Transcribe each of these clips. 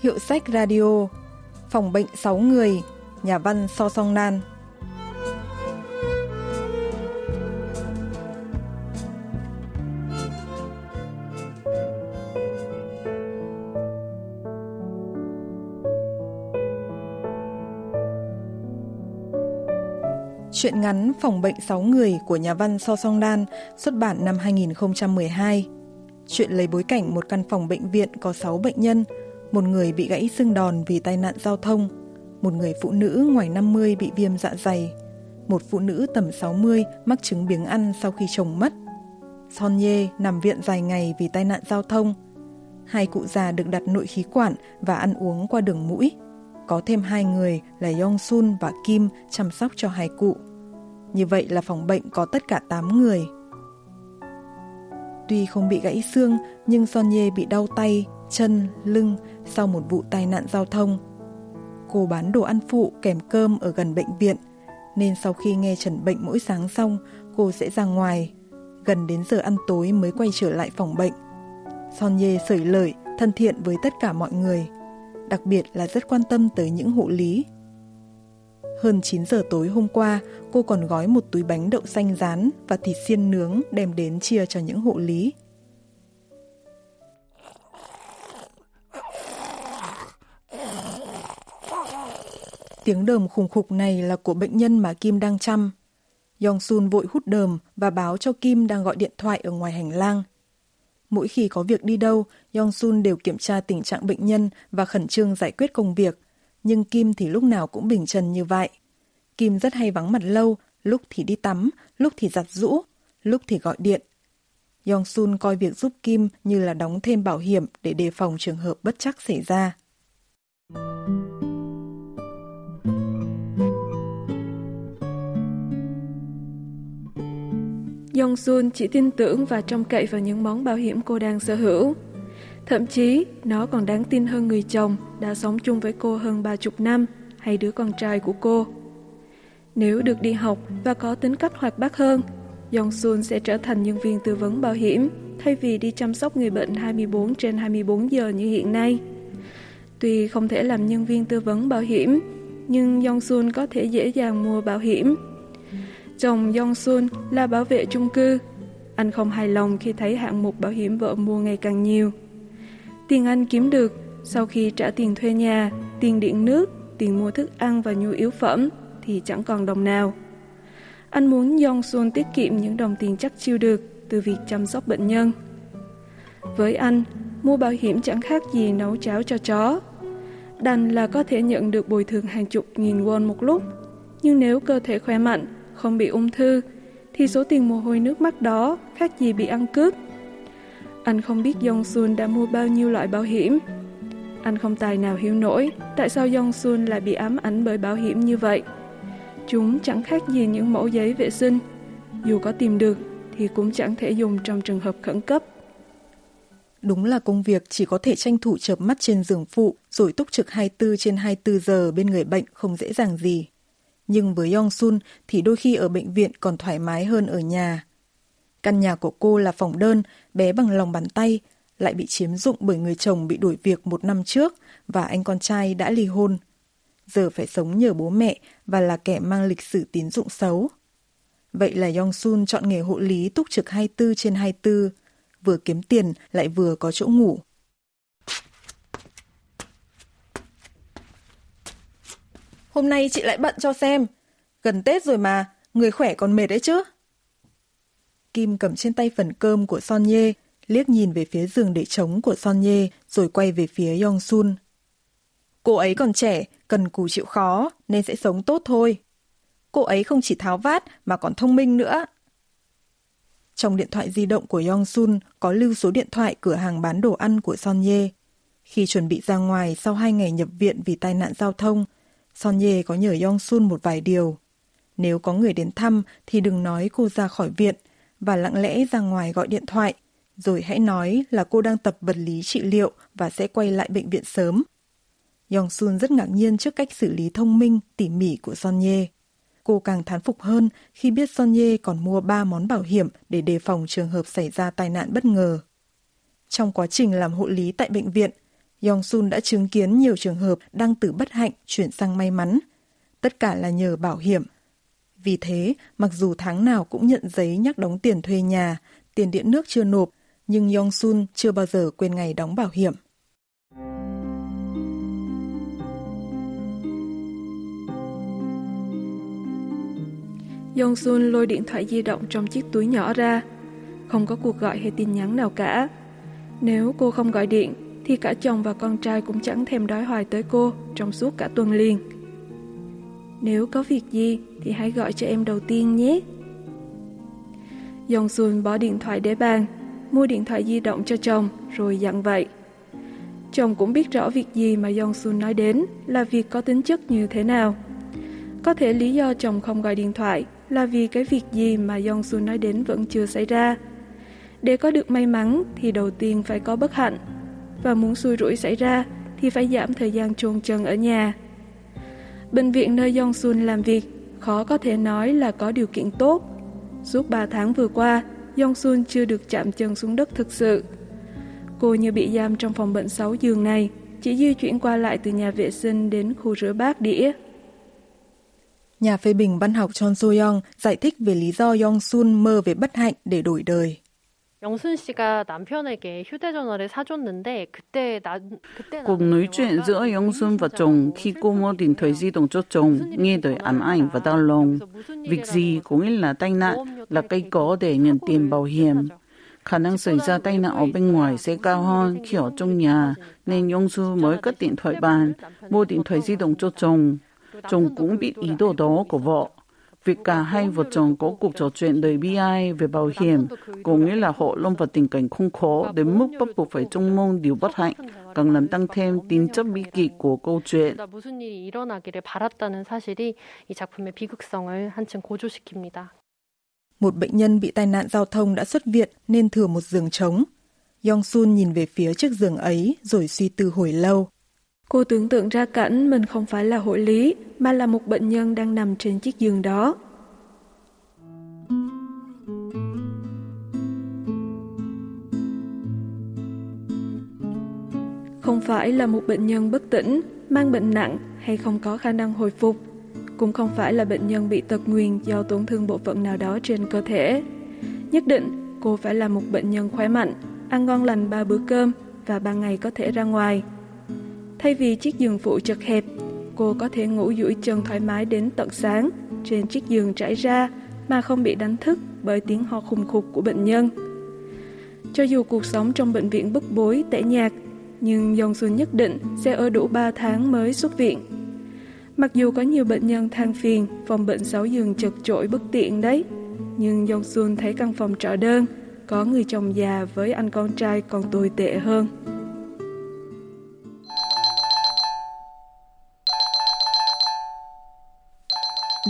Hiệu sách radio Phòng bệnh 6 người Nhà văn So Song Nan Chuyện ngắn Phòng bệnh 6 người của nhà văn So Song nan xuất bản năm 2012. Chuyện lấy bối cảnh một căn phòng bệnh viện có 6 bệnh nhân, một người bị gãy xương đòn vì tai nạn giao thông, một người phụ nữ ngoài 50 bị viêm dạ dày, một phụ nữ tầm 60 mắc chứng biếng ăn sau khi chồng mất. Son Ye nằm viện dài ngày vì tai nạn giao thông. Hai cụ già được đặt nội khí quản và ăn uống qua đường mũi. Có thêm hai người là Yong Sun và Kim chăm sóc cho hai cụ. Như vậy là phòng bệnh có tất cả 8 người. Tuy không bị gãy xương, nhưng Son Ye bị đau tay, chân, lưng sau một vụ tai nạn giao thông. Cô bán đồ ăn phụ kèm cơm ở gần bệnh viện, nên sau khi nghe trần bệnh mỗi sáng xong, cô sẽ ra ngoài. Gần đến giờ ăn tối mới quay trở lại phòng bệnh. Son Ye sởi lời, thân thiện với tất cả mọi người, đặc biệt là rất quan tâm tới những hộ lý. Hơn 9 giờ tối hôm qua, cô còn gói một túi bánh đậu xanh rán và thịt xiên nướng đem đến chia cho những hộ lý. Tiếng đờm khủng khục này là của bệnh nhân mà Kim đang chăm. Yong Sun vội hút đờm và báo cho Kim đang gọi điện thoại ở ngoài hành lang. Mỗi khi có việc đi đâu, Yong Sun đều kiểm tra tình trạng bệnh nhân và khẩn trương giải quyết công việc. Nhưng Kim thì lúc nào cũng bình trần như vậy. Kim rất hay vắng mặt lâu, lúc thì đi tắm, lúc thì giặt rũ, lúc thì gọi điện. Yong Sun coi việc giúp Kim như là đóng thêm bảo hiểm để đề phòng trường hợp bất chắc xảy ra. Yong Sun chỉ tin tưởng và trông cậy vào những món bảo hiểm cô đang sở hữu. Thậm chí, nó còn đáng tin hơn người chồng đã sống chung với cô hơn ba chục năm hay đứa con trai của cô. Nếu được đi học và có tính cách hoạt bát hơn, Yong Sun sẽ trở thành nhân viên tư vấn bảo hiểm thay vì đi chăm sóc người bệnh 24 trên 24 giờ như hiện nay. Tuy không thể làm nhân viên tư vấn bảo hiểm, nhưng Yong Sun có thể dễ dàng mua bảo hiểm. Chồng Yong Sun là bảo vệ chung cư. Anh không hài lòng khi thấy hạng mục bảo hiểm vợ mua ngày càng nhiều. Tiền anh kiếm được sau khi trả tiền thuê nhà, tiền điện nước, tiền mua thức ăn và nhu yếu phẩm thì chẳng còn đồng nào. Anh muốn Yong Sun tiết kiệm những đồng tiền chắc chiêu được từ việc chăm sóc bệnh nhân. Với anh, mua bảo hiểm chẳng khác gì nấu cháo cho chó. Đành là có thể nhận được bồi thường hàng chục nghìn won một lúc. Nhưng nếu cơ thể khỏe mạnh, không bị ung thư, thì số tiền mồ hôi nước mắt đó khác gì bị ăn cướp. Anh không biết Yong Sun đã mua bao nhiêu loại bảo hiểm. Anh không tài nào hiểu nổi tại sao Yong Sun lại bị ám ảnh bởi bảo hiểm như vậy. Chúng chẳng khác gì những mẫu giấy vệ sinh. Dù có tìm được thì cũng chẳng thể dùng trong trường hợp khẩn cấp. Đúng là công việc chỉ có thể tranh thủ chợp mắt trên giường phụ rồi túc trực 24 trên 24 giờ bên người bệnh không dễ dàng gì. Nhưng với Yong Sun thì đôi khi ở bệnh viện còn thoải mái hơn ở nhà. Căn nhà của cô là phòng đơn, bé bằng lòng bàn tay, lại bị chiếm dụng bởi người chồng bị đuổi việc một năm trước và anh con trai đã ly hôn giờ phải sống nhờ bố mẹ và là kẻ mang lịch sử tín dụng xấu. Vậy là Yong Sun chọn nghề hộ lý túc trực 24 trên 24, vừa kiếm tiền lại vừa có chỗ ngủ. Hôm nay chị lại bận cho xem. Gần Tết rồi mà, người khỏe còn mệt đấy chứ. Kim cầm trên tay phần cơm của Son Ye, liếc nhìn về phía giường để trống của Son Ye, rồi quay về phía Yong Sun. Cô ấy còn trẻ, cần cù chịu khó nên sẽ sống tốt thôi. Cô ấy không chỉ tháo vát mà còn thông minh nữa. Trong điện thoại di động của Yong Sun có lưu số điện thoại cửa hàng bán đồ ăn của Son Ye. Khi chuẩn bị ra ngoài sau hai ngày nhập viện vì tai nạn giao thông, Son Ye có nhờ Yong Sun một vài điều. Nếu có người đến thăm thì đừng nói cô ra khỏi viện và lặng lẽ ra ngoài gọi điện thoại, rồi hãy nói là cô đang tập vật lý trị liệu và sẽ quay lại bệnh viện sớm Yong Sun rất ngạc nhiên trước cách xử lý thông minh, tỉ mỉ của Son Ye. Cô càng thán phục hơn khi biết Son Ye còn mua 3 món bảo hiểm để đề phòng trường hợp xảy ra tai nạn bất ngờ. Trong quá trình làm hộ lý tại bệnh viện, Yong Sun đã chứng kiến nhiều trường hợp đang từ bất hạnh chuyển sang may mắn. Tất cả là nhờ bảo hiểm. Vì thế, mặc dù tháng nào cũng nhận giấy nhắc đóng tiền thuê nhà, tiền điện nước chưa nộp, nhưng Yong Sun chưa bao giờ quên ngày đóng bảo hiểm. Yong Sun lôi điện thoại di động trong chiếc túi nhỏ ra. Không có cuộc gọi hay tin nhắn nào cả. Nếu cô không gọi điện, thì cả chồng và con trai cũng chẳng thèm đói hoài tới cô trong suốt cả tuần liền. Nếu có việc gì thì hãy gọi cho em đầu tiên nhé. Dòng Xuân bỏ điện thoại để bàn, mua điện thoại di động cho chồng rồi dặn vậy. Chồng cũng biết rõ việc gì mà Dòng Xuân nói đến là việc có tính chất như thế nào. Có thể lý do chồng không gọi điện thoại là vì cái việc gì mà Dòng Xuân nói đến vẫn chưa xảy ra. Để có được may mắn thì đầu tiên phải có bất hạnh. Và muốn xui rủi xảy ra thì phải giảm thời gian chôn chân ở nhà. Bệnh viện nơi Yong Sun làm việc khó có thể nói là có điều kiện tốt. Suốt 3 tháng vừa qua, Yong Sun chưa được chạm chân xuống đất thực sự. Cô như bị giam trong phòng bệnh 6 giường này, chỉ di chuyển qua lại từ nhà vệ sinh đến khu rửa bát đĩa. Nhà phê bình văn học Chon Soyoung giải thích về lý do Yong Sun mơ về bất hạnh để đổi đời. Cuộc nói chuyện giữa Yong Sun và chồng khi cô mua điện thoại di động cho chồng nghe đời ám ảnh và đau lòng. Việc gì nghĩa là tai nạn là cây cỏ để nhận tiền bảo hiểm. Khả năng xảy ra tai nạn ở bên ngoài sẽ cao hơn khi ở trong nhà, nên Yong Sun mới cất điện thoại bàn, mua điện thoại di động cho chồng. Chồng cũng biết ý đồ đó của vợ. Việc cả hai vợ chồng có cuộc trò chuyện đầy bi ai về bảo hiểm, có nghĩa là họ lâm vào tình cảnh không khó đến mức bắt buộc phải trông mong điều bất hạnh, càng làm tăng thêm tính chất bi kịch của câu chuyện. Một bệnh nhân bị tai nạn giao thông đã xuất viện nên thừa một giường trống. Yong Sun nhìn về phía chiếc giường ấy rồi suy tư hồi lâu. Cô tưởng tượng ra cảnh mình không phải là hội lý, mà là một bệnh nhân đang nằm trên chiếc giường đó. Không phải là một bệnh nhân bất tỉnh, mang bệnh nặng hay không có khả năng hồi phục, cũng không phải là bệnh nhân bị tật nguyền do tổn thương bộ phận nào đó trên cơ thể. Nhất định, cô phải là một bệnh nhân khỏe mạnh, ăn ngon lành ba bữa cơm và ban ngày có thể ra ngoài. Thay vì chiếc giường phụ chật hẹp, cô có thể ngủ duỗi chân thoải mái đến tận sáng trên chiếc giường trải ra mà không bị đánh thức bởi tiếng ho khùng khục của bệnh nhân. Cho dù cuộc sống trong bệnh viện bức bối, tẻ nhạt, nhưng Dòng Xuân nhất định sẽ ở đủ 3 tháng mới xuất viện. Mặc dù có nhiều bệnh nhân than phiền phòng bệnh 6 giường chật chội bất tiện đấy, nhưng Dòng Xuân thấy căn phòng trọ đơn, có người chồng già với anh con trai còn tồi tệ hơn.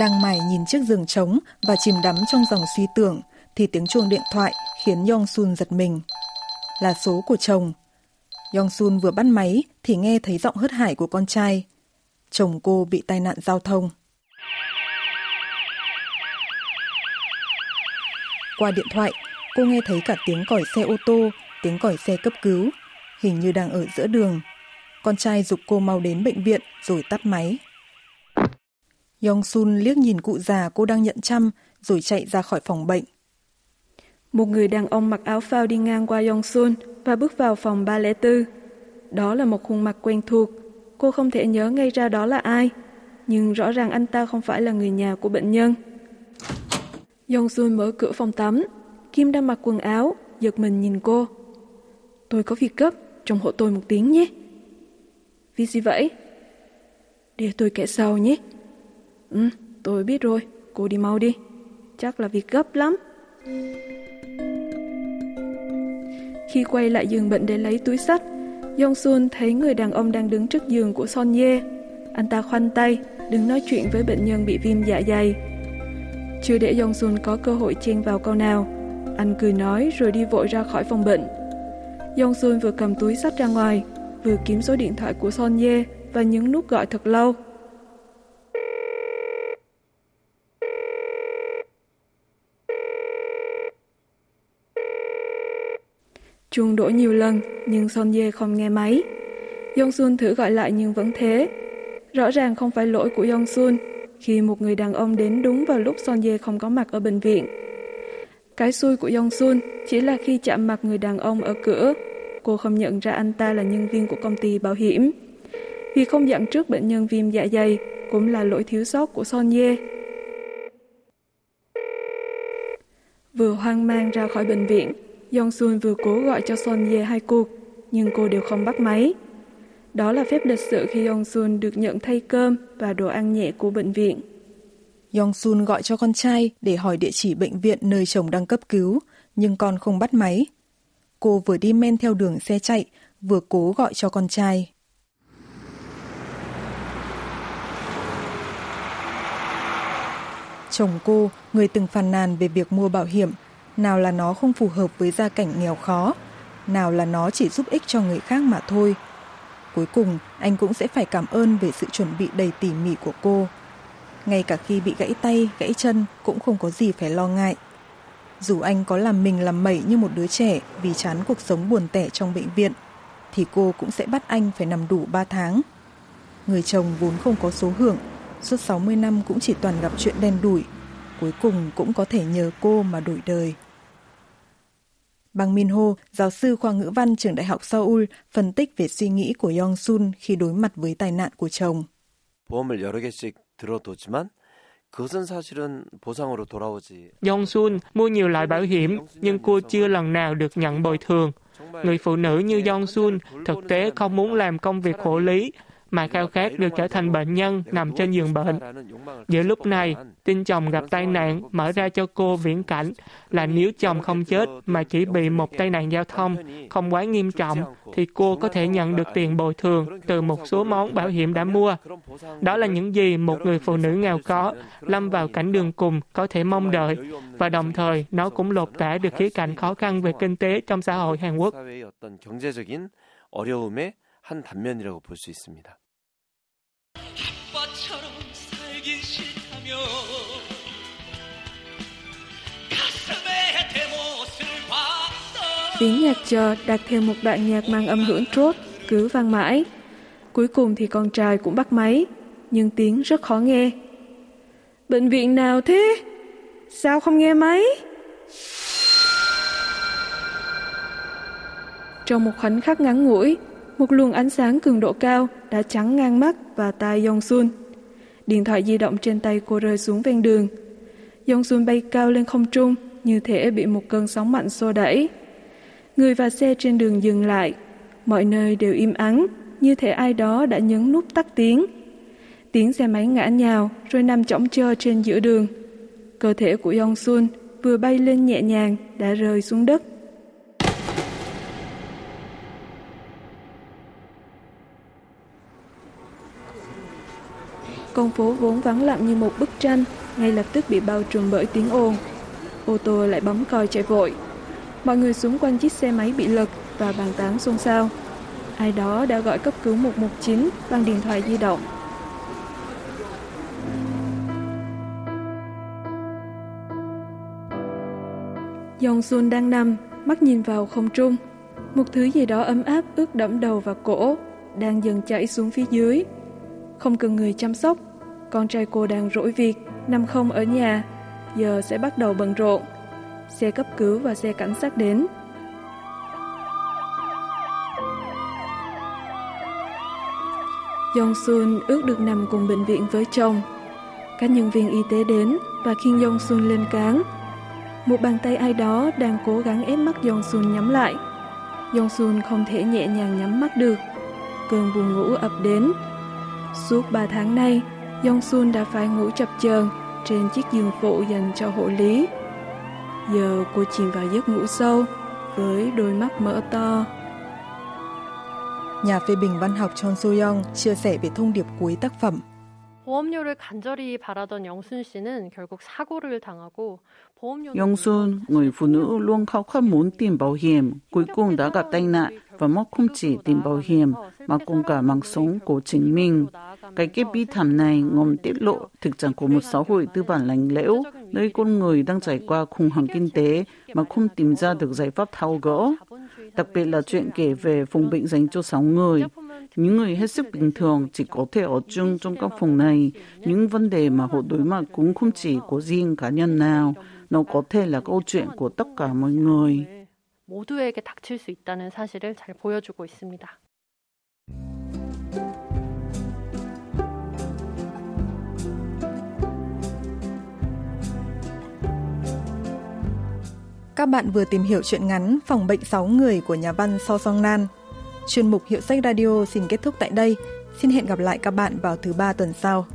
Đang mải nhìn chiếc giường trống và chìm đắm trong dòng suy tưởng, thì tiếng chuông điện thoại khiến Yong Sun giật mình. Là số của chồng. Yong Sun vừa bắt máy thì nghe thấy giọng hớt hải của con trai. Chồng cô bị tai nạn giao thông. Qua điện thoại, cô nghe thấy cả tiếng còi xe ô tô, tiếng còi xe cấp cứu, hình như đang ở giữa đường. Con trai dục cô mau đến bệnh viện rồi tắt máy. Yong Sun liếc nhìn cụ già cô đang nhận chăm rồi chạy ra khỏi phòng bệnh. Một người đàn ông mặc áo phao đi ngang qua Yong Sun và bước vào phòng 304. Đó là một khuôn mặt quen thuộc. Cô không thể nhớ ngay ra đó là ai. Nhưng rõ ràng anh ta không phải là người nhà của bệnh nhân. Yong Sun mở cửa phòng tắm. Kim đang mặc quần áo, giật mình nhìn cô. Tôi có việc gấp, trong hộ tôi một tiếng nhé. Vì gì vậy? Để tôi kể sau nhé. Ừ, tôi biết rồi, cô đi mau đi. Chắc là việc gấp lắm. Khi quay lại giường bệnh để lấy túi sách, Yong Sun thấy người đàn ông đang đứng trước giường của Son Ye. Anh ta khoanh tay, đứng nói chuyện với bệnh nhân bị viêm dạ dày. Chưa để Yong Sun có cơ hội chen vào câu nào, anh cười nói rồi đi vội ra khỏi phòng bệnh. Yong Sun vừa cầm túi sách ra ngoài, vừa kiếm số điện thoại của Son Ye và nhấn nút gọi thật lâu. Chuông đổ nhiều lần, nhưng Son Ye không nghe máy. Yong Sun thử gọi lại nhưng vẫn thế. Rõ ràng không phải lỗi của Yong Sun khi một người đàn ông đến đúng vào lúc Son Ye không có mặt ở bệnh viện. Cái xui của Yong Sun chỉ là khi chạm mặt người đàn ông ở cửa, cô không nhận ra anh ta là nhân viên của công ty bảo hiểm. Vì không dặn trước bệnh nhân viêm dạ dày cũng là lỗi thiếu sót của Son Ye. Vừa hoang mang ra khỏi bệnh viện, Yong Sun vừa cố gọi cho Son Ye hai cuộc, nhưng cô đều không bắt máy. Đó là phép lịch sự khi Yong Sun được nhận thay cơm và đồ ăn nhẹ của bệnh viện. Yong Sun gọi cho con trai để hỏi địa chỉ bệnh viện nơi chồng đang cấp cứu, nhưng con không bắt máy. Cô vừa đi men theo đường xe chạy, vừa cố gọi cho con trai. Chồng cô, người từng phàn nàn về việc mua bảo hiểm, nào là nó không phù hợp với gia cảnh nghèo khó, nào là nó chỉ giúp ích cho người khác mà thôi. Cuối cùng, anh cũng sẽ phải cảm ơn về sự chuẩn bị đầy tỉ mỉ của cô. Ngay cả khi bị gãy tay, gãy chân cũng không có gì phải lo ngại. Dù anh có làm mình làm mẩy như một đứa trẻ vì chán cuộc sống buồn tẻ trong bệnh viện, thì cô cũng sẽ bắt anh phải nằm đủ 3 tháng. Người chồng vốn không có số hưởng, suốt 60 năm cũng chỉ toàn gặp chuyện đen đủi, cuối cùng cũng có thể nhờ cô mà đổi đời. Bang Minho, giáo sư khoa ngữ văn trường Đại học Seoul, phân tích về suy nghĩ của Yong Sun khi đối mặt với tai nạn của chồng. Yong Sun mua nhiều loại bảo hiểm, nhưng cô chưa lần nào được nhận bồi thường. Người phụ nữ như Yong Sun thực tế không muốn làm công việc khổ lý, mà khao khát được trở thành bệnh nhân nằm trên giường bệnh. Giữa lúc này, tin chồng gặp tai nạn mở ra cho cô viễn cảnh là nếu chồng không chết mà chỉ bị một tai nạn giao thông không quá nghiêm trọng thì cô có thể nhận được tiền bồi thường từ một số món bảo hiểm đã mua. Đó là những gì một người phụ nữ nghèo khó lâm vào cảnh đường cùng có thể mong đợi và đồng thời nó cũng lột tả được khía cạnh khó khăn về kinh tế trong xã hội Hàn Quốc. 어려움의 한 단면이라고 볼 수 있습니다. 아빠처럼 살긴 싫다며 가슴에 대못을 봤던 Tiếng nhạc chờ đặt thêm một đoạn nhạc mang âm hưởng trốt cứ vang mãi. Cuối cùng thì con trai cũng bắt máy, nhưng tiếng rất khó nghe. Bệnh viện nào thế? Sao không nghe máy? Trong một khoảnh khắc ngắn ngủi, một luồng ánh sáng cường độ cao đã chắn ngang mắt và tai Yong Sun. Điện thoại di động trên tay cô rơi xuống ven đường. Yong Sun bay cao lên không trung như thể bị một cơn sóng mạnh xô đẩy. Người và xe trên đường dừng lại. Mọi nơi đều im ắng, như thể ai đó đã nhấn nút tắt tiếng. Tiếng xe máy ngã nhào rồi nằm chỏng chơ trên giữa đường. Cơ thể của Yong Sun vừa bay lên nhẹ nhàng đã rơi xuống đất. Con phố vốn vắng lặng như một bức tranh, ngay lập tức bị bao trùm bởi tiếng ồn. Ô tô lại bấm còi chạy vội. Mọi người xung quanh chiếc xe máy bị lật và bàn tán xôn xao. Ai đó đã gọi cấp cứu 119 bằng điện thoại di động. Dòng Xuân đang nằm, mắt nhìn vào không trung. Một thứ gì đó ấm áp ướt đẫm đầu và cổ, đang dần chảy xuống phía dưới. Không cần người chăm sóc, con trai cô đang rỗi việc, nằm không ở nhà, giờ sẽ bắt đầu bận rộn. Xe cấp cứu và xe cảnh sát đến. Yong Sun ước được nằm cùng bệnh viện với chồng. Các nhân viên y tế đến và khiêng Yong Sun lên cáng. Một bàn tay ai đó đang cố gắng ép mắt Yong Sun nhắm lại. Yong Sun không thể nhẹ nhàng nhắm mắt được. Cơn buồn ngủ ập đến. Suốt 3 tháng nay, Yong Sun đã phải ngủ chập chờn trên chiếc giường phụ dành cho hộ lý. Giờ cô chìm vào giấc ngủ sâu với đôi mắt mở to. Nhà phê bình văn học Chon Soo-young chia sẻ về thông điệp cuối tác phẩm. 보험료를 간절히 바라던 영순 씨는 결국 사고를 당하고 Yongsun, người phụ nữ luôn khao khát muốn tìm bảo hiểm, cuối cùng đã gặp tai nạn và mất không chỉ tìm bảo hiểm mà cũng cả mạng sống của chính mình. Cái kết bi thảm này ngầm tiết lộ thực trạng của một xã hội tư bản lành lẽo, nơi con người đang trải qua khủng hoảng kinh tế mà không tìm ra được giải pháp tháo gỡ. Đặc biệt là chuyện kể về vùng bệnh dành cho sáu người. những người hết sức bình thường chỉ có thể ở chung trong các phòng này. Những vấn đề mà họ đối mặt cũng không chỉ của riêng cá nhân nào, nó có thể là câu chuyện của tất cả mọi người. 모두에게 닥칠 수 있다는 사실을 잘 보여주고 있습니다. Các bạn vừa tìm hiểu chuyện ngắn Phòng bệnh 6 người của nhà văn So Song Nan. Chuyên mục Hiệu sách Radio xin kết thúc tại đây. Xin hẹn gặp lại các bạn vào thứ ba tuần sau.